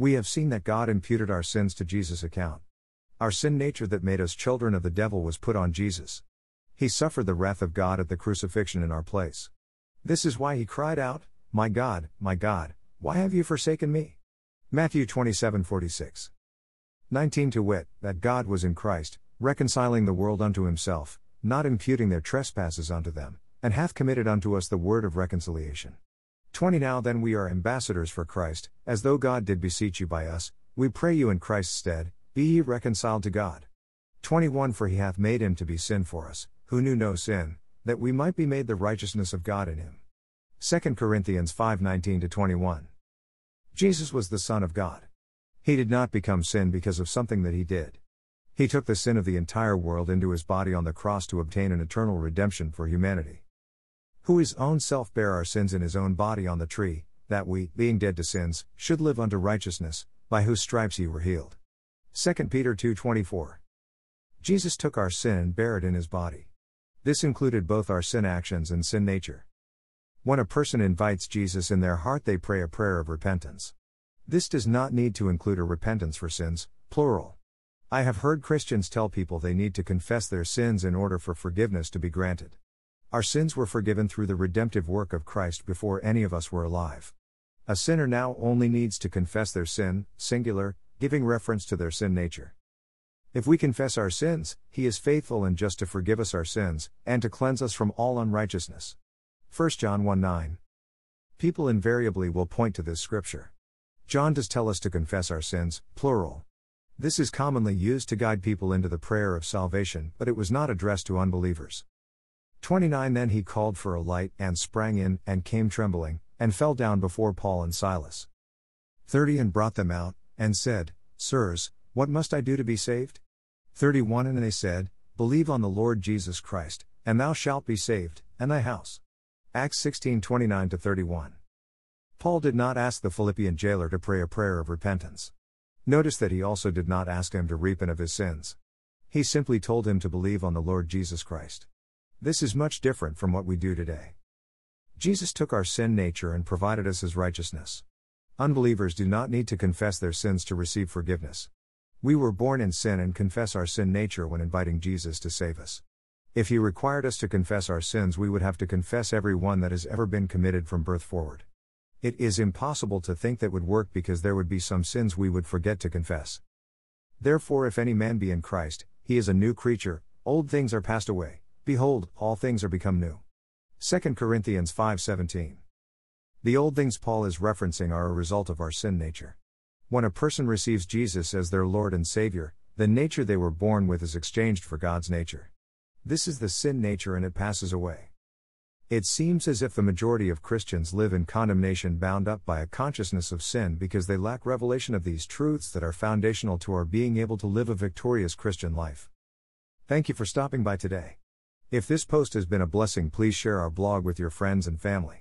We have seen that God imputed our sins to Jesus' account. Our sin nature that made us children of the devil was put on Jesus. He suffered the wrath of God at the crucifixion in our place. This is why he cried out, My God, my God, why have you forsaken me? Matthew 27 46. 19 To wit, that God was in Christ, reconciling the world unto himself, not imputing their trespasses unto them, and hath committed unto us the word of reconciliation. 20 Now then we are ambassadors for Christ, as though God did beseech you by us, we pray you in Christ's stead, be ye reconciled to God. 21 For he hath made him to be sin for us, who knew no sin, that we might be made the righteousness of God in him. 2 Corinthians 5 19 21. Jesus was the Son of God. He did not become sin because of something that he did. He took the sin of the entire world into his body on the cross to obtain an eternal redemption for humanity who his own self bare our sins in his own body on the tree, that we, being dead to sins, should live unto righteousness, by whose stripes ye were healed. 2 Peter 2:24. Jesus took our sin and bare it in his body. This included both our sin actions and sin nature. When a person invites Jesus in their heart, they pray a prayer of repentance. This does not need to include a repentance for sins, plural. I have heard Christians tell people they need to confess their sins in order for forgiveness to be granted. Our sins were forgiven through the redemptive work of Christ before any of us were alive. A sinner now only needs to confess their sin, singular, giving reference to their sin nature. If we confess our sins, he is faithful and just to forgive us our sins, and to cleanse us from all unrighteousness. 1 John 1 9. People invariably will point to this scripture. John does tell us to confess our sins, plural. This is commonly used to guide people into the prayer of salvation, but it was not addressed to unbelievers. 29 Then he called for a light, and sprang in, and came trembling, and fell down before Paul and Silas. 30 And brought them out, and said, Sirs, what must I do to be saved? 31 And they said, Believe on the Lord Jesus Christ, and thou shalt be saved, and thy house. Acts 16 29 31. Paul did not ask the Philippian jailer to pray a prayer of repentance. Notice that he also did not ask him to repent of his sins. He simply told him to believe on the Lord Jesus Christ. This is much different from what we do today. Jesus took our sin nature and provided us his righteousness. Unbelievers do not need to confess their sins to receive forgiveness. We were born in sin and confess our sin nature when inviting Jesus to save us. If he required us to confess our sins, we would have to confess every one that has ever been committed from birth forward. It is impossible to think that would work because there would be some sins we would forget to confess. Therefore, if any man be in Christ, he is a new creature, old things are passed away. Behold, all things are become new. 2 Corinthians 5:17. The old things Paul is referencing are a result of our sin nature. When a person receives Jesus as their Lord and Savior, the nature they were born with is exchanged for God's nature. This is the sin nature and it passes away. It seems as if the majority of Christians live in condemnation bound up by a consciousness of sin because they lack revelation of these truths that are foundational to our being able to live a victorious Christian life. Thank you for stopping by today. If this post has been a blessing, please share our blog with your friends and family.